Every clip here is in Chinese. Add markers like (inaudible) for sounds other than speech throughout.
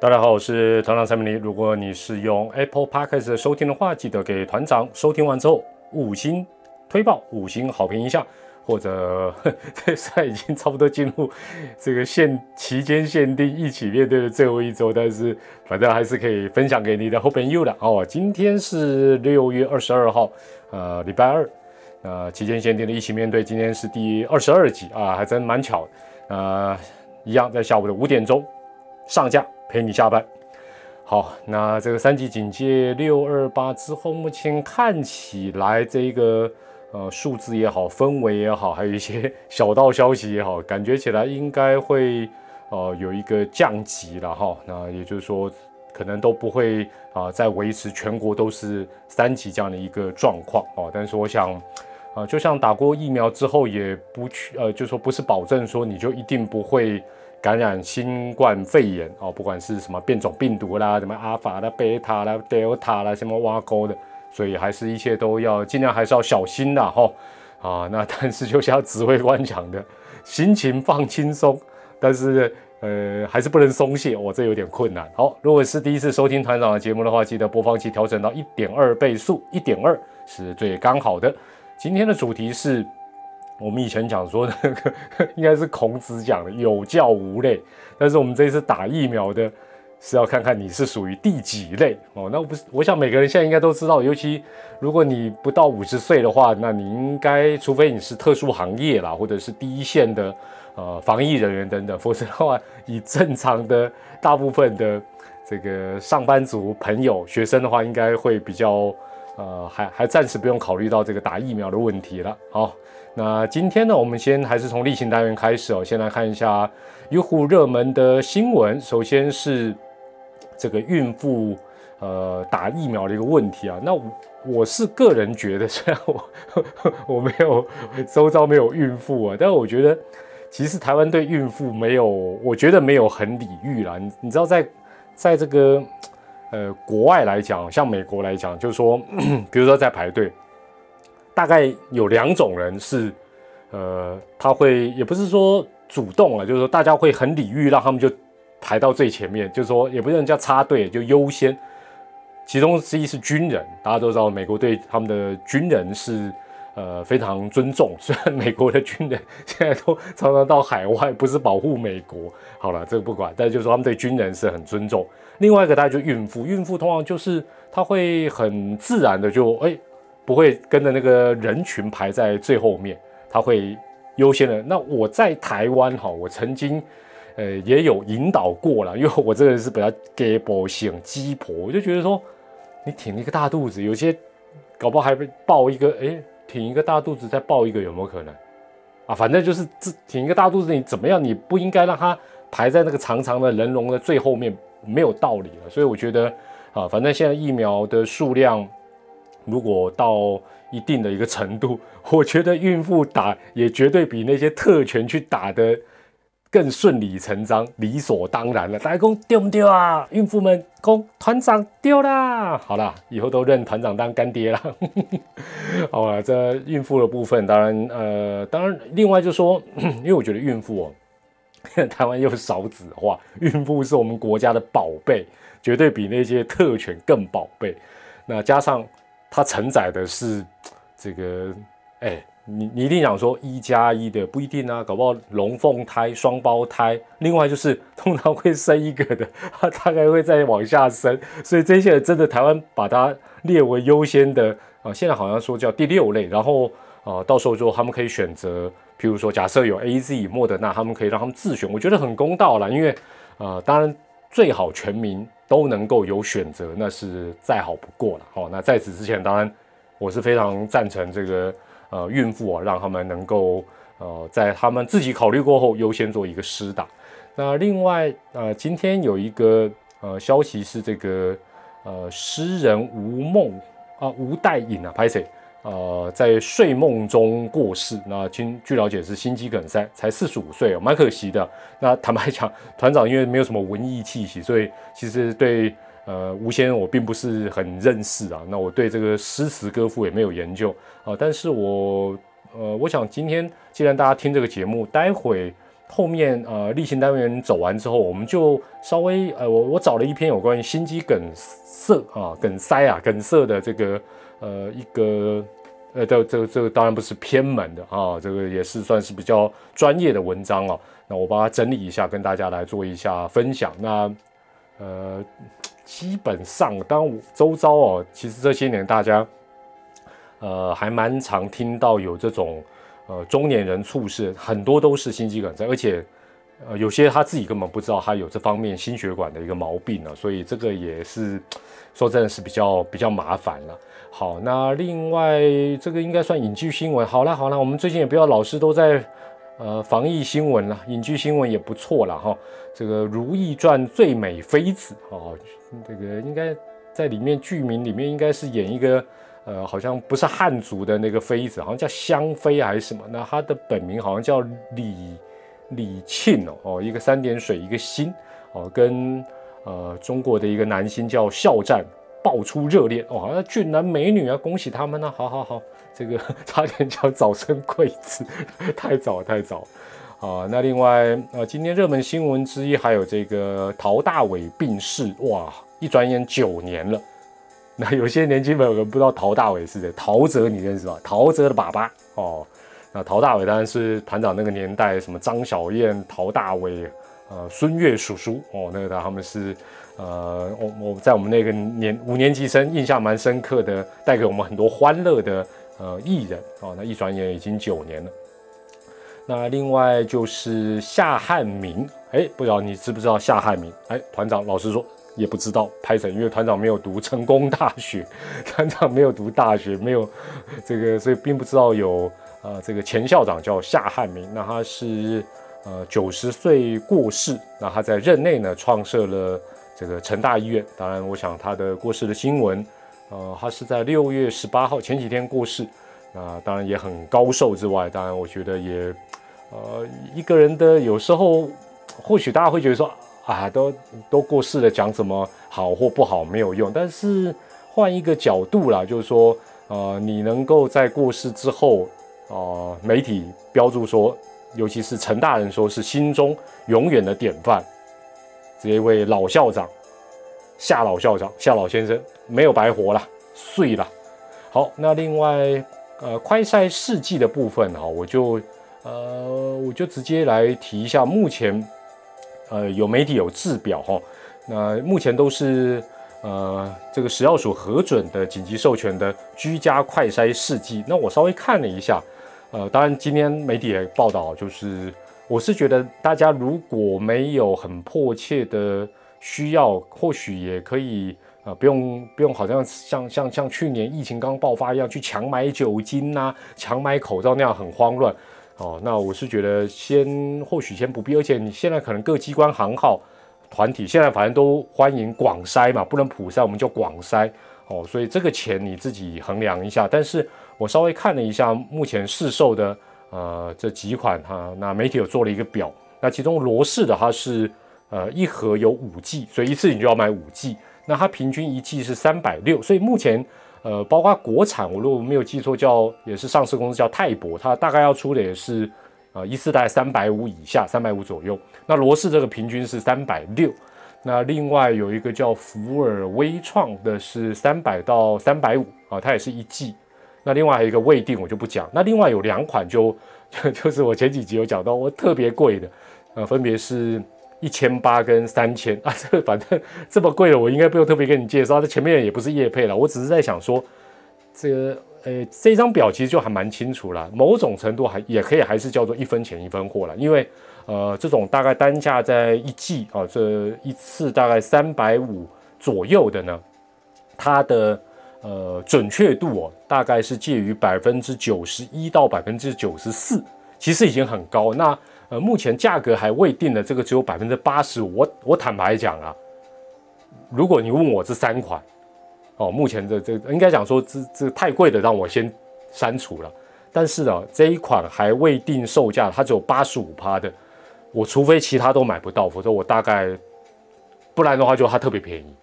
大家好，我是团长蔡明黎。如果你是用 Apple Podcast 收听的话，记得给团长收听完之后五星推报、五星好评一下，或者 (laughs) 这赛已经差不多进入这个限期间限定一起面对的最后一周，但是反正还是可以分享给你的后朋友的哦。今天是六月二十二号，呃，礼拜二，呃，期间限定的一起面对，今天是第二十二集啊，还真蛮巧，呃，一样在下午的五点钟上架。陪你下班，好，那这个三级警戒六二八之后，目前看起来这个呃数字也好，氛围也好，还有一些小道消息也好，感觉起来应该会呃有一个降级了哈。那也就是说，可能都不会啊再维持全国都是三级这样的一个状况哦。但是我想啊，就像打过疫苗之后，也不去呃，就说不是保证说你就一定不会。感染新冠肺炎哦，不管是什么变种病毒啦，什么阿法啦、贝塔啦、德尔塔啦，什么挖沟的，所以还是一切都要尽量还是要小心的哈啊。那 (laughs) 但是就像指挥官讲的，心情放轻松，但是呃还是不能松懈，我这有点困难。好，如果是第一次收听团长的节目的话，记得播放器调整到一点二倍速，一点二是最刚好的。今天的主题是。我们以前讲说那个 (laughs) 应该是孔子讲的有教无类，但是我们这次打疫苗的是要看看你是属于第几类哦。那不是，我想每个人现在应该都知道，尤其如果你不到五十岁的话，那你应该除非你是特殊行业啦，或者是第一线的呃防疫人员等等，否则的话，以正常的大部分的这个上班族朋友、学生的话，应该会比较呃还还暂时不用考虑到这个打疫苗的问题了。好。那今天呢，我们先还是从例行单元开始哦，先来看一下优酷热门的新闻。首先是这个孕妇呃打疫苗的一个问题啊。那我我是个人觉得，虽然我 (laughs) 我没有周遭没有孕妇啊，但我觉得其实台湾对孕妇没有，我觉得没有很礼遇啦。你你知道，在在这个呃国外来讲，像美国来讲，就是说，(clears throat) 比如说在排队。大概有两种人是，呃，他会也不是说主动啊，就是说大家会很礼遇，让他们就排到最前面，就是说也不是叫插队，就优先。其中之一是军人，大家都知道，美国对他们的军人是呃非常尊重。(laughs) 虽然美国的军人现在都常常到海外，不是保护美国，好了，这个不管，但是就是说他们对军人是很尊重。另外一个大家就孕妇，孕妇通常就是她会很自然的就哎。不会跟着那个人群排在最后面，她会优先的。那我在台湾哈，我曾经呃也有引导过了，因为我这个人是比较 gay 婆型鸡婆，我就觉得说你挺一个大肚子，有些搞不好还抱一个，哎，挺一个大肚子再抱一个有没有可能啊？反正就是这挺一个大肚子，你怎么样？你不应该让他排在那个长长的人龙的最后面，没有道理了。所以我觉得啊，反正现在疫苗的数量。如果到一定的一个程度，(laughs) 我觉得孕妇打也绝对比那些特权去打的更顺理成章、理所当然了。大家讲丢不丢啊？孕妇们讲团长丢啦！好啦，以后都认团长当干爹啦。(laughs) 好了，这孕妇的部分，当然呃，当然另外就说，(coughs) 因为我觉得孕妇哦，(laughs) 台湾又少子化，孕妇是我们国家的宝贝，绝对比那些特权更宝贝。那加上。它承载的是这个，哎，你你一定想说一加一的不一定啊，搞不好龙凤胎、双胞胎，另外就是通常会生一个的，(laughs) 它大概会再往下生，所以这些人真的台湾把它列为优先的啊，现在好像说叫第六类，然后啊，到时候就他们可以选择，譬如说假设有 A、Z、莫德纳，他们可以让他们自选，我觉得很公道了，因为呃，当然最好全民。都能够有选择，那是再好不过了。好，那在此之前，当然我是非常赞成这个呃孕妇啊，让他们能够呃在他们自己考虑过后，优先做一个施打。那另外呃，今天有一个呃消息是这个呃诗人吴梦啊吴代颖啊，拍谁？呃，在睡梦中过世。那据据了解是心肌梗塞，才四十五岁哦，蛮可惜的。那坦白讲，团长因为没有什么文艺气息，所以其实对呃吴先生我并不是很认识啊。那我对这个诗词歌赋也没有研究啊。但是我呃，我想今天既然大家听这个节目，待会后面呃例行单元走完之后，我们就稍微呃我我找了一篇有关于心肌梗塞啊梗塞啊梗塞的这个呃一个呃这这这个当然不是偏门的啊，这个也是算是比较专业的文章哦。那我把它整理一下，跟大家来做一下分享。那呃基本上当周遭哦，其实这些年大家呃还蛮常听到有这种。呃，中年人猝死很多都是心肌梗塞，而且，呃，有些他自己根本不知道他有这方面心血管的一个毛病呢，所以这个也是说真的是比较比较麻烦了。好，那另外这个应该算隐居新闻。好了好了，我们最近也不要老是都在呃防疫新闻了，隐居新闻也不错了哈。这个《如懿传》最美妃子哦，这个应该在里面剧名里面应该是演一个。呃，好像不是汉族的那个妃子，好像叫香妃还是什么？那她的本名好像叫李李沁哦，哦，一个三点水一个心哦，跟呃中国的一个男星叫肖战爆出热恋哦，好像俊男美女啊，恭喜他们呢！好好好，这个 (laughs) 差点叫早生贵子，(laughs) 太早太早啊！那另外呃，今天热门新闻之一还有这个陶大伟病逝，哇，一转眼九年了。那有些年轻朋友可能不知道陶大伟是谁，陶喆你认识吧？陶喆的爸爸哦。那陶大伟当然是团长那个年代，什么张小燕、陶大伟、呃孙悦叔叔哦，那个他们是呃我我在我们那个年五年级生印象蛮深刻的，带给我们很多欢乐的呃艺人哦。那一转眼已经九年了。那另外就是夏汉民，哎，不知道你知不知道夏汉民？哎，团长老实说。也不知道拍成，因为团长没有读成功大学，(laughs) 团长没有读大学，没有这个，所以并不知道有呃这个前校长叫夏汉民，那他是呃九十岁过世，那他在任内呢创设了这个成大医院。当然，我想他的过世的新闻，呃，他是在六月十八号前几天过世，那当然也很高寿之外，当然我觉得也呃一个人的有时候或许大家会觉得说。啊，都都过世了，讲什么好或不好没有用。但是换一个角度啦，就是说，呃，你能够在过世之后，啊，媒体标注说，尤其是陈大人说是心中永远的典范，这一位老校长夏老校长夏老先生没有白活了，碎了。好，那另外，呃，快赛事迹的部分哈，我就呃，我就直接来提一下目前。呃，有媒体有制表哈，那目前都是呃这个食药署核准的紧急授权的居家快筛试剂。那我稍微看了一下，呃，当然今天媒体也报道，就是我是觉得大家如果没有很迫切的需要，或许也可以呃不用不用，好像像像像去年疫情刚爆发一样去强买酒精呐、强买口罩那样很慌乱。哦，那我是觉得先或许先不必，而且你现在可能各机关行号团体现在反正都欢迎广筛嘛，不能普筛，我们就广筛哦。所以这个钱你自己衡量一下。但是我稍微看了一下目前市售的呃这几款哈，那媒体有做了一个表，那其中罗氏的它是呃一盒有五剂，所以一次你就要买五剂，那它平均一剂是三百六，所以目前。呃，包括国产，我如果没有记错，叫也是上市公司叫泰博，它大概要出的也是，呃，一次大概三百五以下，三百五左右。那罗氏这个平均是三百六。那另外有一个叫福尔微创的是三百到三百五啊，它也是一季。那另外还有一个未定，我就不讲。那另外有两款就 (laughs) 就是我前几集有讲到，我特别贵的，呃，分别是。一千八跟三千啊，这反正这么贵了，我应该不用特别跟你介绍。这前面也不是叶配了，我只是在想说，这个呃，这张表其实就还蛮清楚了，某种程度还也可以还是叫做一分钱一分货了，因为呃，这种大概单价在一季啊，这一次大概三百五左右的呢，它的呃准确度哦，大概是介于百分之九十一到百分之九十四，其实已经很高。那呃，目前价格还未定的这个只有百分之八十五。我我坦白讲啊，如果你问我这三款，哦，目前的这应该讲说这这太贵的，让我先删除了。但是呢，这一款还未定售价，它只有八十五趴的，我除非其他都买不到，否则我大概不然的话就它特别便宜。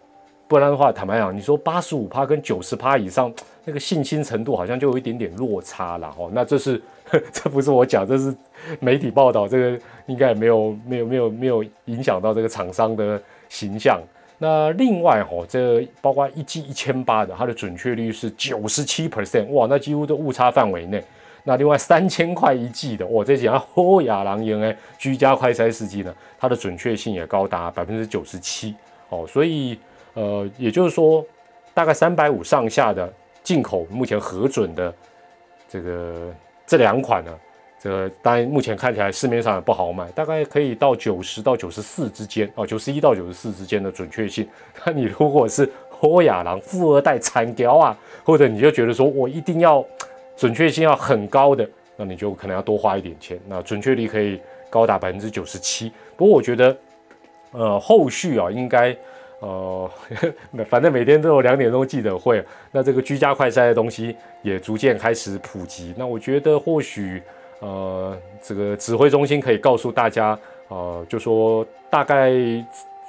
不然的话，坦白讲，你说八十五趴跟九十趴以上，那个信心程度好像就有一点点落差了哦。那这是 (laughs) 这不是我讲，这是媒体报道，这个应该也没有没有没有没有影响到这个厂商的形象。那另外哈，这包括一剂一千八的，它的准确率是九十七 percent，哇，那几乎都误差范围内。那另外三千块一剂的，哇，这讲欧亚狼烟哎，居家快筛试剂呢，它的准确性也高达百分之九十七哦，所以呃，也就是说，大概三百五上下的进口目前核准的这个这两款呢。这个当然，目前看起来市面上也不好买，大概可以到九十到九十四之间哦，九十一到九十四之间的准确性。(laughs) 那你如果是欧亚郎富二代产雕啊，或者你就觉得说我一定要准确性要很高的，那你就可能要多花一点钱。那准确率可以高达百分之九十七。不过我觉得，呃，后续啊，应该呃，(laughs) 反正每天都有两点钟记者会，那这个居家快筛的东西也逐渐开始普及。那我觉得或许。呃，这个指挥中心可以告诉大家，呃，就说大概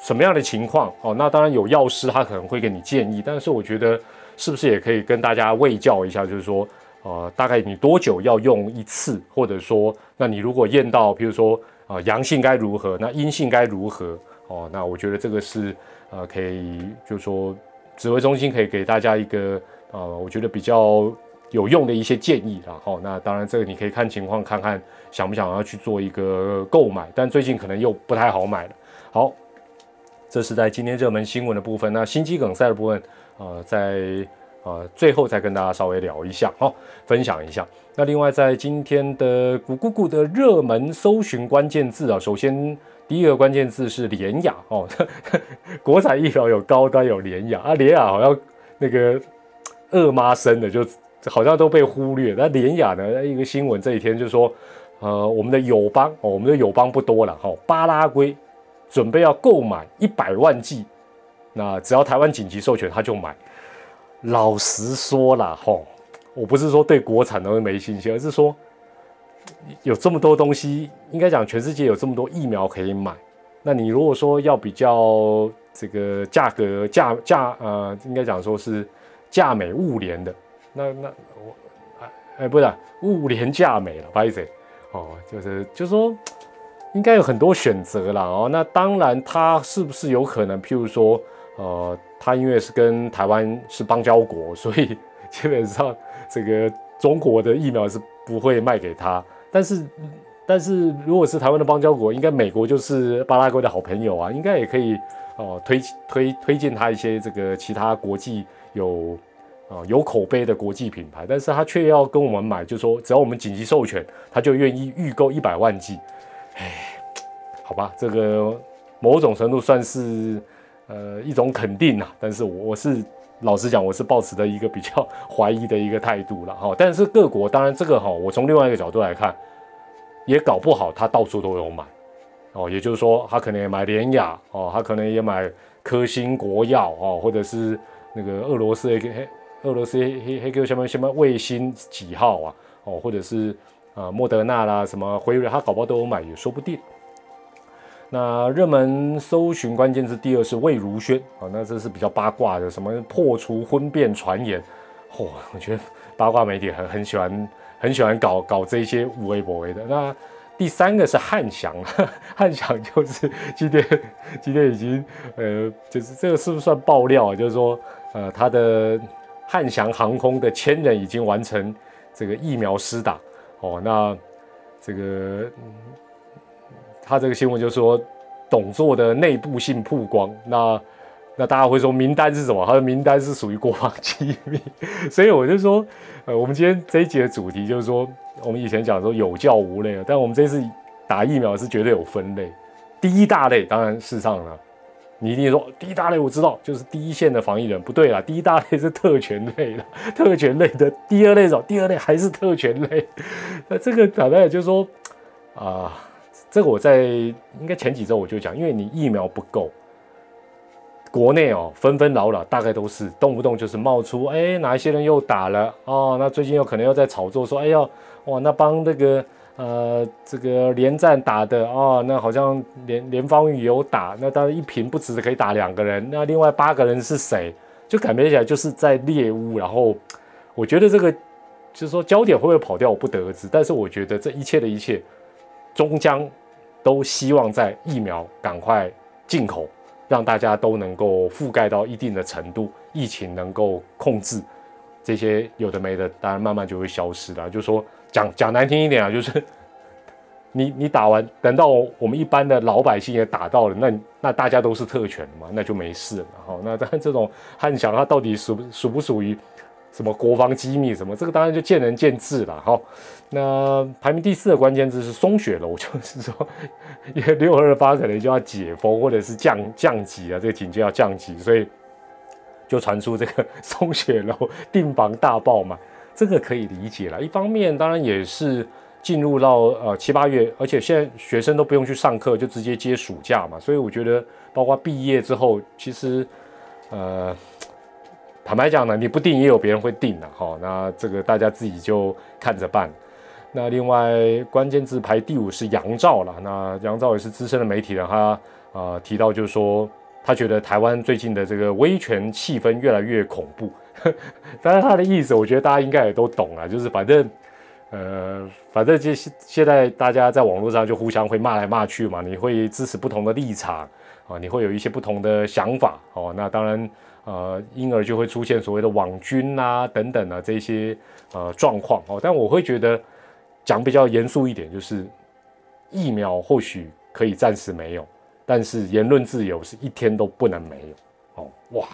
什么样的情况哦。那当然有药师，他可能会给你建议，但是我觉得是不是也可以跟大家卫教一下，就是说，呃，大概你多久要用一次，或者说，那你如果验到，比如说啊阳性该如何，那阴性该如何哦？那我觉得这个是呃可以，就是说指挥中心可以给大家一个呃，我觉得比较。有用的一些建议然后，那当然这个你可以看情况看看想不想要去做一个购买，但最近可能又不太好买了。好，这是在今天热门新闻的部分。那心肌梗塞的部分，呃，在呃最后再跟大家稍微聊一下，好，分享一下。那另外在今天的咕咕咕的热门搜寻关键字啊，首先第一个关键字是廉雅哦，(laughs) 国产疫苗有高端有廉雅啊，廉雅好像那个二妈生的就。好像都被忽略。那联雅呢？一个新闻这几天就说，呃，我们的友邦哦，我们的友邦不多了哈。巴拉圭准备要购买一百万剂，那只要台湾紧急授权，他就买。老实说了哈，我不是说对国产的没信心，而是说有这么多东西，应该讲全世界有这么多疫苗可以买。那你如果说要比较这个价格价价呃，应该讲说是价美物廉的。那那我哎哎不是物廉价美了，不好意思哦，就是就是说应该有很多选择啦哦。那当然，它是不是有可能？譬如说，呃，它因为是跟台湾是邦交国，所以基本上这个中国的疫苗是不会卖给他。但是但是如果是台湾的邦交国，应该美国就是巴拉圭的好朋友啊，应该也可以哦推推推荐他一些这个其他国际有。啊，有口碑的国际品牌，但是他却要跟我们买，就说只要我们紧急授权，他就愿意预购一百万剂。哎，好吧，这个某种程度算是呃一种肯定啊，但是我是老实讲，我是抱持的一个比较怀疑的一个态度了哈。但是各国当然这个哈，我从另外一个角度来看，也搞不好他到处都有买哦，也就是说他可能也买联雅哦，他可能也买科兴国药哦，或者是那个俄罗斯黑俄罗斯黑黑个什么什么卫星几号啊？哦，或者是啊莫德纳啦，什么辉瑞，他搞不好都有买，也说不定。那热门搜寻关键字第二是魏如萱啊，那这是比较八卦的，什么破除婚变传言，嚯，我觉得八卦媒体很很喜欢很喜欢搞搞这些无微博微的。那第三个是汉翔，(laughs) 汉翔就是今天今天已经呃，就是这个是不是算爆料啊？就是说呃，他的。汉翔航空的千人已经完成这个疫苗施打哦，那这个他这个新闻就说董座的内部性曝光，那那大家会说名单是什么？他的名单是属于国防机密，所以我就说，呃，我们今天这一节的主题就是说，我们以前讲说有教无类啊，但我们这次打疫苗是绝对有分类，第一大类当然事实上呢。你一定说第一大类我知道，就是第一线的防疫人，不对啦，第一大类是特权类的，特权类的第二类是第二类还是特权类。那这个大概就是说啊，这个我在应该前几周我就讲，因为你疫苗不够，国内哦纷纷扰扰，大概都是动不动就是冒出哎哪一些人又打了哦，那最近有可能又在炒作说哎要哇那帮那个。呃，这个连战打的哦，那好像连连方宇有打，那当然一瓶不止可以打两个人，那另外八个人是谁？就感觉起来就是在猎巫。然后我觉得这个就是说焦点会不会跑掉，我不得而知。但是我觉得这一切的一切，终将都希望在疫苗赶快进口，让大家都能够覆盖到一定的程度，疫情能够控制，这些有的没的，当然慢慢就会消失了。就说讲 (laughs) 讲难听一点啊，就是。你 (laughs) 你打完，等到我们一般的老百姓也打到了，那那大家都是特权嘛，那就没事了哈。那当然这种汉翔它到底属属不属于什么国防机密什么，这个当然就见仁见智了哈。那排名第四的关键字是松雪楼，就是说因为六二八可能就要解封或者是降降级啊，这个警戒要降级，所以就传出这个松雪楼订房大爆嘛，这个可以理解了。一方面当然也是。进入到呃七八月，而且现在学生都不用去上课，就直接接暑假嘛，所以我觉得，包括毕业之后，其实，呃，坦白讲呢，你不定也有别人会定的哈。那这个大家自己就看着办。那另外关键字排第五是杨照了，那杨照也是资深的媒体人，他啊提到就是说，他觉得台湾最近的这个威权气氛越来越恐怖。(laughs) 当然他的意思，我觉得大家应该也都懂了，就是反正。呃，反正就现在大家在网络上就互相会骂来骂去嘛，你会支持不同的立场啊，你会有一些不同的想法哦。那当然，呃，因而就会出现所谓的网军啊等等啊这些呃状况哦。但我会觉得讲比较严肃一点，就是疫苗或许可以暂时没有，但是言论自由是一天都不能没有哦。哇！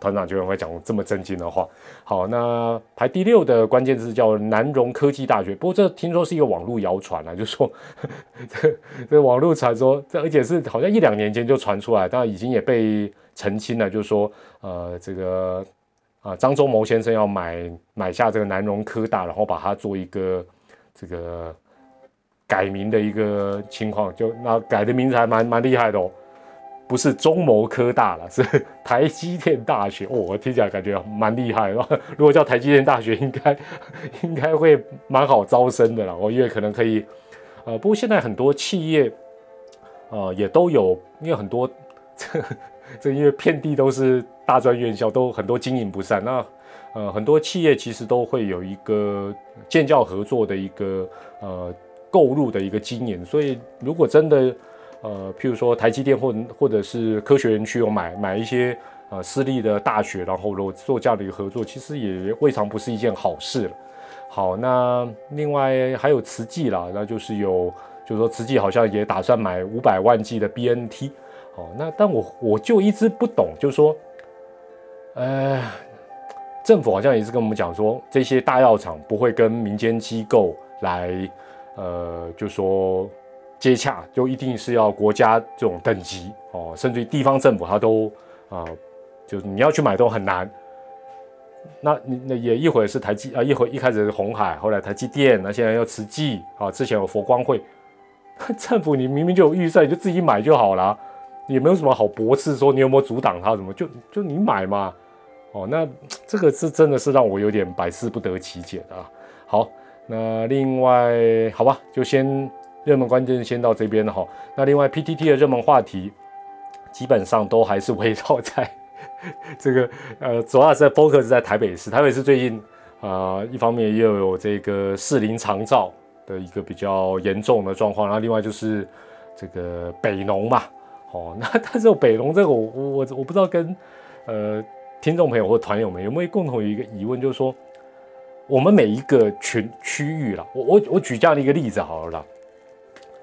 团长居然会讲这么震惊的话。好，那排第六的关键字叫南荣科技大学，不过这听说是一个网络谣传啊，就说 (laughs) 这这网络传说，这而且是好像一两年前就传出来，但已经也被澄清了，就是说呃这个啊张忠谋先生要买买下这个南荣科大，然后把它做一个这个改名的一个情况，就那改的名字还蛮蛮厉害的哦。不是中谋科大了，是 (laughs) 台积电大学哦。我听起来感觉蛮厉害的，(laughs) 如果叫台积电大学，应该 (laughs) 应该会蛮好招生的了。我因为可能可以，呃，不过现在很多企业，呃，也都有，因为很多这这因为遍地都是大专院校，都很多经营不善。那呃，很多企业其实都会有一个建教合作的一个呃购入的一个经验，所以如果真的。呃，譬如说台积电或或者是科学园区有买买一些呃私立的大学，然后如果做这样的一个合作，其实也未尝不是一件好事。好，那另外还有慈济啦，那就是有，就是说慈济好像也打算买五百万剂的 BNT。哦，那但我我就一直不懂，就是说，呃，政府好像也是跟我们讲说，这些大药厂不会跟民间机构来，呃，就说。接洽就一定是要国家这种等级哦，甚至于地方政府它都啊，就是你要去买都很难。那你那也一会儿是台积啊，一会一开始是红海，后来台积电，那现在要慈济啊，之前有佛光会，(laughs) 政府你明明就有预算，你就自己买就好了，也没有什么好驳斥说你有没有阻挡它什么，就就你买嘛。哦，那这个是真的是让我有点百思不得其解的啊。好，那另外好吧，就先。热门关键先到这边了哈，那另外 PTT 的热门话题基本上都还是围绕在这个 (laughs) 呃，主要是 focus 在台北市。台北市最近啊，一方面又有这个适龄长照的一个比较严重的状况，然后另外就是这个北农嘛，哦，(laughs) 那但是北农这个我我我不知道跟呃听众朋友或团友们有没有共同一个疑问，就是说我们每一个群区域啦，我我我举这样的一个例子好了啦。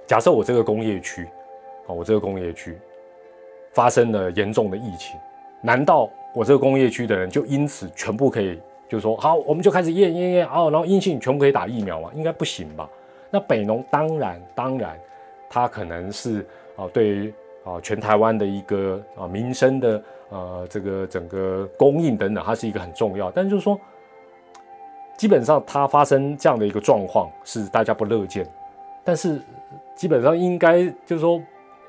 假设我这个工业区，啊，我这个工业区发生了严重的疫情，难道我这个工业区的人就因此全部可以，就说好，我们就开始验验验，哦，然后阴性全部可以打疫苗吗？应该不行吧？那北农当然当然，它可能是啊，对于啊全台湾的一个啊民生的呃这个整个供应等等，它是一个很重要，但就是说，基本上它发生这样的一个状况是大家不乐见，但是。基本上应该就是说，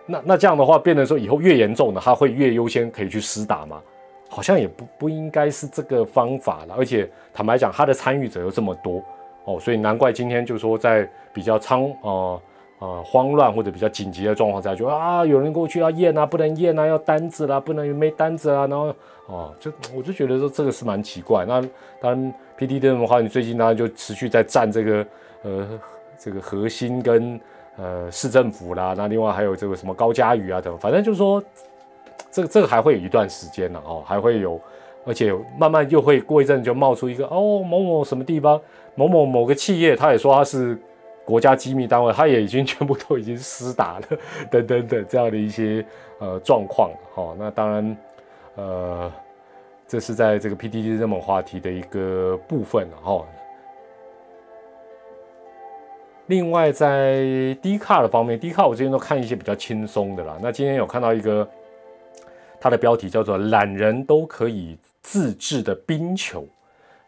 那那这样的话，变成说以后越严重的，它会越优先可以去施打吗？好像也不不应该是这个方法了。而且坦白讲，它的参与者又这么多哦，所以难怪今天就是说，在比较仓呃啊慌乱或者比较紧急的状况下，就啊有人过去要验啊，不能验啊，要单子啦，不能没单子啊，然后哦，就我就觉得说这个是蛮奇怪。那当然 P D 的话，你最近当然就持续在占这个呃这个核心跟呃市政府啦，那另外还有这个什么高嘉宇啊等，反正就是说这个这个还会有一段时间呢哦，还会有。而且慢慢又会过一阵就冒出一个哦某某什么地方某某某个企业，他也说他是国家机密单位，他也已经全部都已经施打了 (laughs) 等等等这样的一些呃状况。好，那当然呃这是在这个 PDD 这么话题的一个部分哈。另外在 D 卡的方面，D 卡我之前都看一些比较轻松的啦。那今天有看到一个它的标题叫做“懒人都可以”。自制的冰球，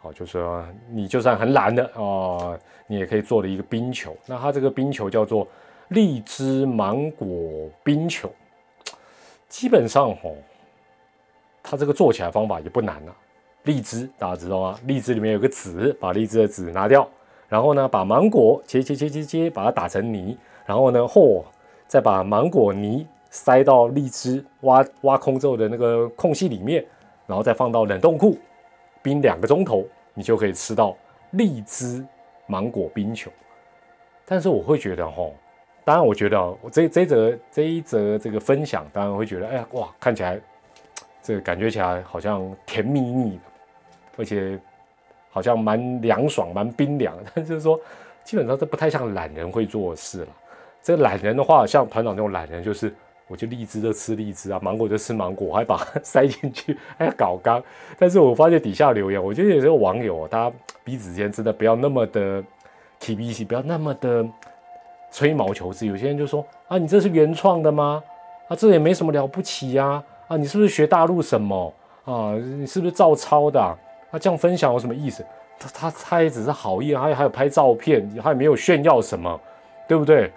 好，就是你就算很懒的啊，你也可以做的一个冰球。那它这个冰球叫做荔枝芒果冰球，基本上吼，它这个做起来方法也不难啊。荔枝大家知道吗？荔枝里面有个籽，把荔枝的籽拿掉，然后呢，把芒果切切切切切，把它打成泥，然后呢，嚯，再把芒果泥塞到荔枝挖挖空之后的那个空隙里面。然后再放到冷冻库冰两个钟头，你就可以吃到荔枝芒果冰球。但是我会觉得哈，当然我觉得我这这则这一则这个分享，当然会觉得哎呀哇，看起来这个感觉起来好像甜蜜蜜的，而且好像蛮凉爽、蛮冰凉。但是说，基本上这不太像懒人会做的事了。这懒人的话，像团长这种懒人就是。我就荔枝就吃荔枝啊，芒果就吃芒果，还把它 (laughs) 塞进去，还要搞刚。但是我发现底下留言，我觉得有些网友，大家彼此间真的不要那么的 K B C，不要那么的吹毛求疵。有些人就说啊，你这是原创的吗？啊，这也没什么了不起呀。啊，你是不是学大陆什么啊？你是不是照抄的？啊，这样分享有什么意思？他他他也只是好意，还还有拍照片，他也没有炫耀什么，对不对？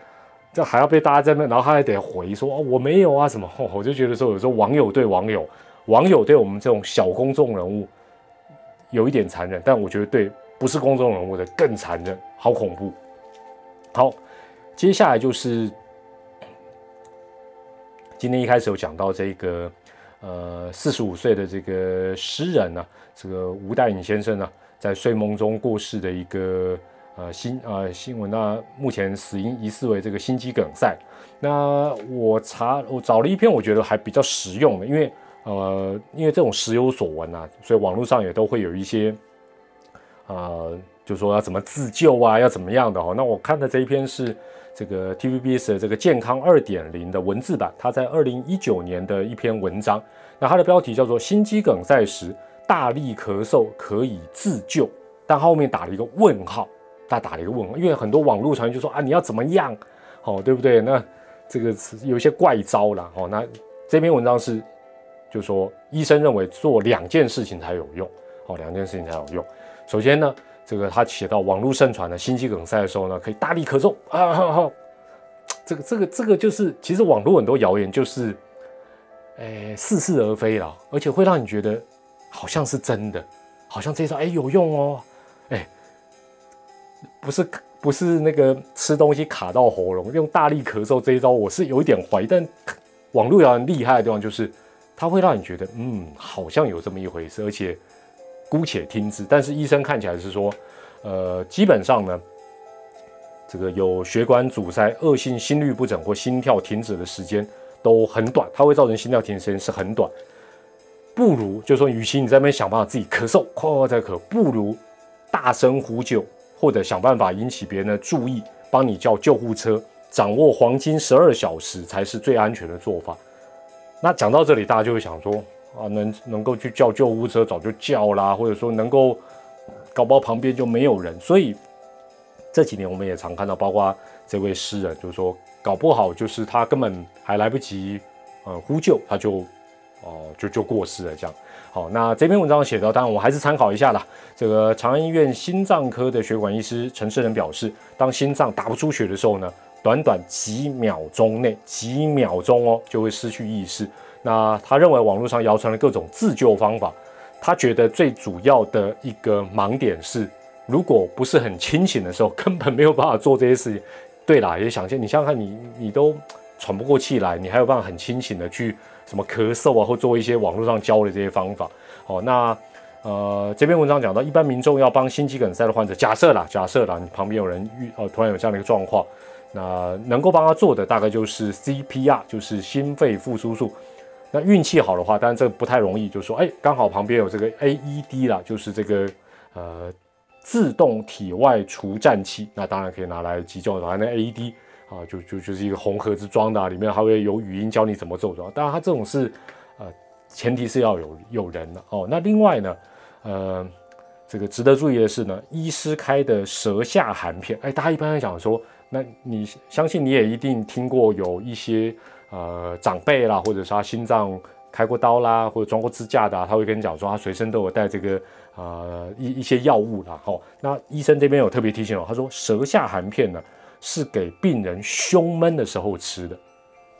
这还要被大家在那，然后他还得回说哦我没有啊什么，(laughs) 我就觉得说有时候网友对网友，网友对我们这种小公众人物有一点残忍，但我觉得对不是公众人物的更残忍，好恐怖。好，接下来就是今天一开始有讲到这个呃四十五岁的这个诗人呢，这个吴代颖先生呢，在睡梦中过世的一个。呃，新呃新闻那目前死因疑似为这个心肌梗塞。那我查我找了一篇，我觉得还比较实用的，因为呃，因为这种时有所闻啊，所以网络上也都会有一些呃，就说要怎么自救啊，要怎么样的哦。那我看的这一篇是这个 TVBS 的这个健康二点零的文字版，它在二零一九年的一篇文章。那它的标题叫做“心肌梗塞时大力咳嗽可以自救”，但后面打了一个问号。他打了一个问号，因为很多网络传言就说啊，你要怎么样，哦，对不对？那这个是有一些怪招了，哦，那这篇文章是，就说医生认为做两件事情才有用，哦，两件事情才有用。首先呢，这个他写到网络盛传的心肌梗塞的时候呢，可以大力咳嗽啊，这个这个这个就是其实网络很多谣言就是，诶似是而非了，而且会让你觉得好像是真的，好像这招哎有用哦，不是不是那个吃东西卡到喉咙，用大力咳嗽这一招，我是有一点怀疑。但网络谣言厉害的地方就是，它会让你觉得，嗯，好像有这么一回事，而且姑且听之。但是医生看起来是说，呃，基本上呢，这个有血管阻塞、恶性心律不整或心跳停止的时间都很短，它会造成心跳停止时间是很短。不如就说，与其你在那边想办法自己咳嗽，哐哐在咳，不如大声呼救。或者想办法引起别人的注意，帮你叫救护车，掌握黄金十二小时才是最安全的做法。那讲到这里，大家就会想说啊，能能够去叫救护车早就叫啦，或者说能够搞不好旁边就没有人。所以这几年我们也常看到，包括这位诗人，就是说搞不好就是他根本还来不及呃呼救，他就哦就就过世了这样。好，那这篇文章写到，当然我还是参考一下啦。这个长安医院心脏科的血管医师陈世仁表示，当心脏打不出血的时候呢，短短几秒钟内，几秒钟哦，就会失去意识。那他认为网络上谣传的各种自救方法，他觉得最主要的一个盲点是，如果不是很清醒的时候，根本没有办法做这些事情。对啦，也想象你想想看，你你都喘不过气来，你还有办法很清醒的去什么咳嗽啊，或做一些网络上教的这些方法。哦，那呃这篇文章讲到，一般民众要帮心肌梗塞的患者，假设啦，假设啦，你旁边有人遇呃，突然有这样的一个状况，那能够帮他做的大概就是 CPR，就是心肺复苏术。那运气好的话，当然这不太容易，就是说，哎，刚好旁边有这个 AED 啦，就是这个呃自动体外除颤器，那当然可以拿来急救。然后那 AED 啊，就就就是一个红盒子装的，里面还会有语音教你怎么做。当然它这种是呃前提是要有有人的哦。那另外呢，呃，这个值得注意的是呢，医师开的舌下含片，哎，大家一般来讲说，那你相信你也一定听过有一些。呃，长辈啦，或者是他心脏开过刀啦，或者装过支架的，他会跟你讲说，他随身都有带这个呃一一些药物啦。哈，那医生这边有特别提醒哦，他说舌下含片呢是给病人胸闷的时候吃的，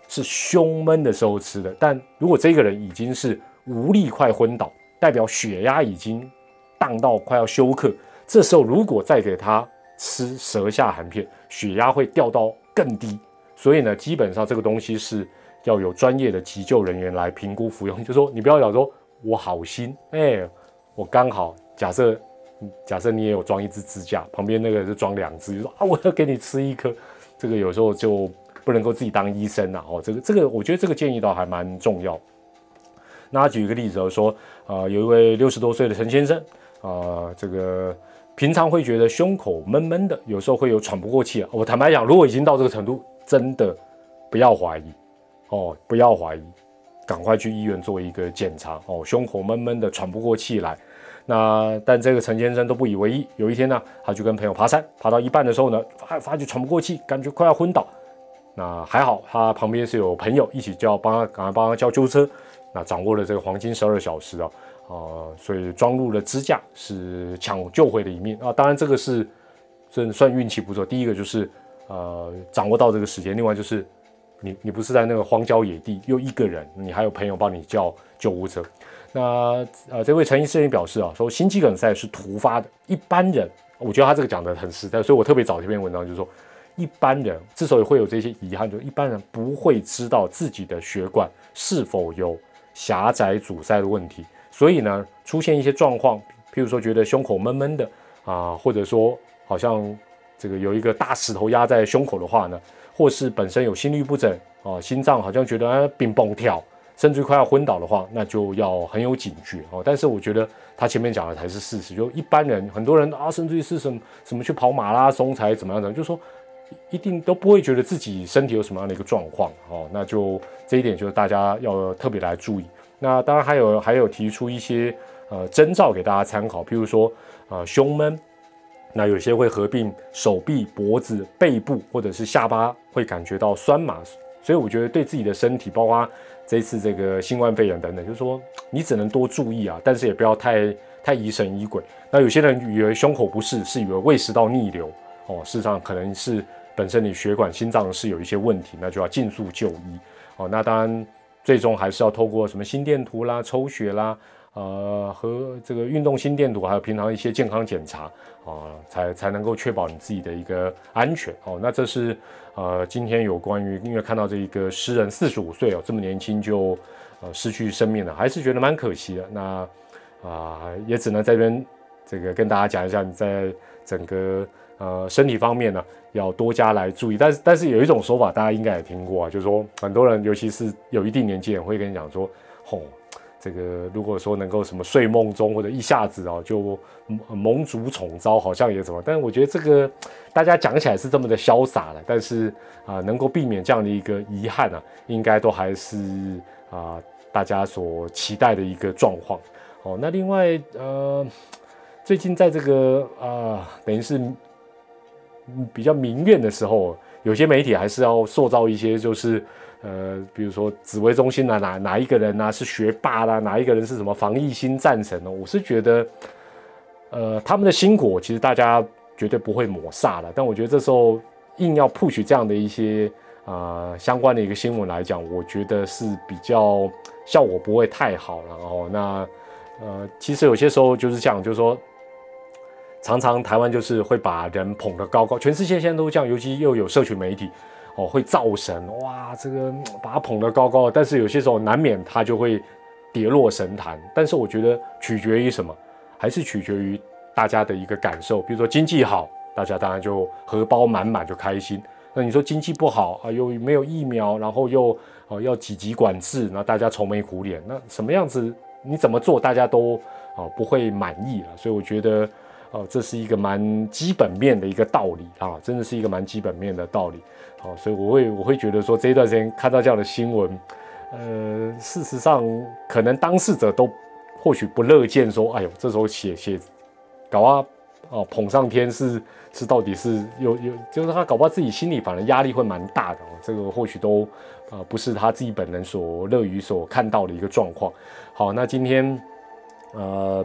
是胸闷的时候吃的。但如果这个人已经是无力快昏倒，代表血压已经荡到快要休克，这时候如果再给他吃舌下含片，血压会掉到更低。所以呢，基本上这个东西是要有专业的急救人员来评估服用。就说你不要讲说我好心，哎，我刚好假设假设你也有装一只支架，旁边那个就装两只，就说啊我要给你吃一颗，这个有时候就不能够自己当医生了哦。这个这个我觉得这个建议倒还蛮重要。那举一个例子说，啊有一位六十多岁的陈先生，啊这个平常会觉得胸口闷闷的，有时候会有喘不过气啊。我坦白讲，如果已经到这个程度，真的不要怀疑哦，不要怀疑，赶快去医院做一个检查哦。胸口闷闷的，喘不过气来。那但这个陈先生都不以为意。有一天呢，他就跟朋友爬山，爬到一半的时候呢，发发觉喘不过气，感觉快要昏倒。那还好，他旁边是有朋友一起叫帮他，赶快帮他叫救护车。那掌握了这个黄金十二小时啊，啊，所以装入了支架，是抢救回了一命啊。当然这个是算算运气不错。第一个就是。呃，掌握到这个时间。另外就是，你你不是在那个荒郊野地，又一个人，你还有朋友帮你叫救护车。那呃，这位陈医生也表示啊，说心肌梗塞是突发的，一般人，我觉得他这个讲的很实在，所以我特别找这篇文章，就是说，一般人之所以会有这些遗憾，就一般人不会知道自己的血管是否有狭窄阻塞的问题，所以呢，出现一些状况，譬如说觉得胸口闷闷的啊，或者说好像。这个有一个大石头压在胸口的话呢，或是本身有心律不整啊，心脏好像觉得啊冰崩跳，甚至快要昏倒的话，那就要很有警觉哦。但是我觉得他前面讲的才是事实，就一般人很多人啊，甚至于是什么什么去跑马拉松才怎么样的，就说一定都不会觉得自己身体有什么样的一个状况哦。那就这一点就是大家要特别来注意。那当然还有还有提出一些呃征兆给大家参考，譬如说啊胸闷。那有些会合并手臂、脖子、背部或者是下巴，会感觉到酸麻，所以我觉得对自己的身体，包括这次这个新冠肺炎等等，就是说你只能多注意啊，但是也不要太太疑神疑鬼。那有些人以为胸口不适，是以为胃食道逆流哦，事实上可能是本身你血管、心脏是有一些问题，那就要尽速就医哦。那当然，最终还是要透过什么心电图啦、抽血啦。呃，和这个运动心电图，还有平常一些健康检查啊，才才能够确保你自己的一个安全哦。那这是呃，今天有关于，因为看到这一个诗人四十五岁哦，这么年轻就呃失去生命了，还是觉得蛮可惜的。那啊，也只能在这边这个跟大家讲一下，你在整个呃身体方面呢，要多加来注意。但是但是有一种说法，大家应该也听过啊，就是说很多人，尤其是有一定年纪人，会跟你讲说，吼。这个如果说能够什么睡梦中或者一下子哦就蒙主宠招，好像也怎么？但是我觉得这个大家讲起来是这么的潇洒了，但是啊，能够避免这样的一个遗憾啊，应该都还是啊大家所期待的一个状况。哦，那另外呃，最近在这个啊等于是比较民怨的时候，有些媒体还是要塑造一些就是。呃，比如说指挥中心的哪哪一个人呢？是学霸啦？哪一个人是什么防疫新战神呢？我是觉得，呃，他们的辛苦其实大家绝对不会抹煞的。但我觉得这时候硬要 push 这样的一些啊相关的一个新闻来讲，我觉得是比较效果不会太好了。哦，那呃，其实有些时候就是这样，就是说，常常台湾就是会把人捧得高高，全世界现在都这样，尤其又有社群媒体，哦，会造神，哇，这个把他捧得高高的，但是有些时候难免他就会跌落神坛。但是我觉得取决于什么，还是取决于大家的一个感受。比如说经济好，大家当然就荷包满满就开心。那你说经济不好啊，又没有疫苗，然后又哦要几级管制，那大家愁眉苦脸，那什么样子？你怎么做，大家都哦不会满意了。所以我觉得。哦，这是一个蛮基本面的一个道理啊，真的是一个蛮基本面的道理。好，所以我会我会觉得说，这一段时间看到这样的新闻，呃，事实上可能当事者都或许不乐见说，哎呦，这时候写写搞啊，哦捧上天是是到底是有有，就是他搞不好自己心里反而压力会蛮大的。这个或许都呃不是他自己本人所乐于所看到的一个状况。好，那今天呃。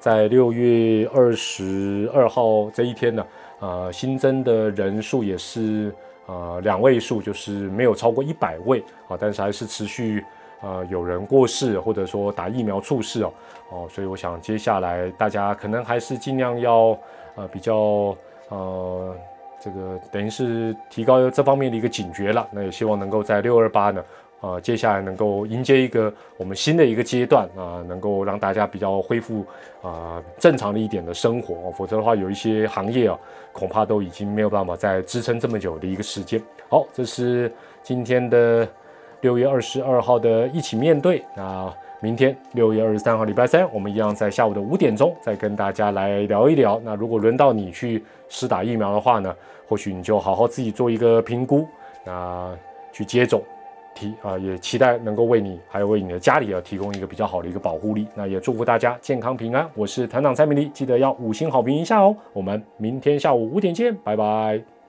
在六月二十二号这一天呢，呃，新增的人数也是呃两位数，就是没有超过一百位啊，但是还是持续呃有人过世或者说打疫苗猝死哦哦，所以我想接下来大家可能还是尽量要呃比较呃这个等于是提高这方面的一个警觉了，那也希望能够在六二八呢。啊，接下来能够迎接一个我们新的一个阶段啊，能够让大家比较恢复啊正常的一点的生活，否则的话，有一些行业啊，恐怕都已经没有办法再支撑这么久的一个时间。好，这是今天的六月二十二号的一起面对。那明天六月二十三号礼拜三，我们一样在下午的五点钟再跟大家来聊一聊。那如果轮到你去试打疫苗的话呢，或许你就好好自己做一个评估，那去接种。啊，也期待能够为你，还有为你的家里啊，提供一个比较好的一个保护力。那也祝福大家健康平安。我是团长蔡明丽，记得要五星好评一下哦。我们明天下午五点见，拜拜。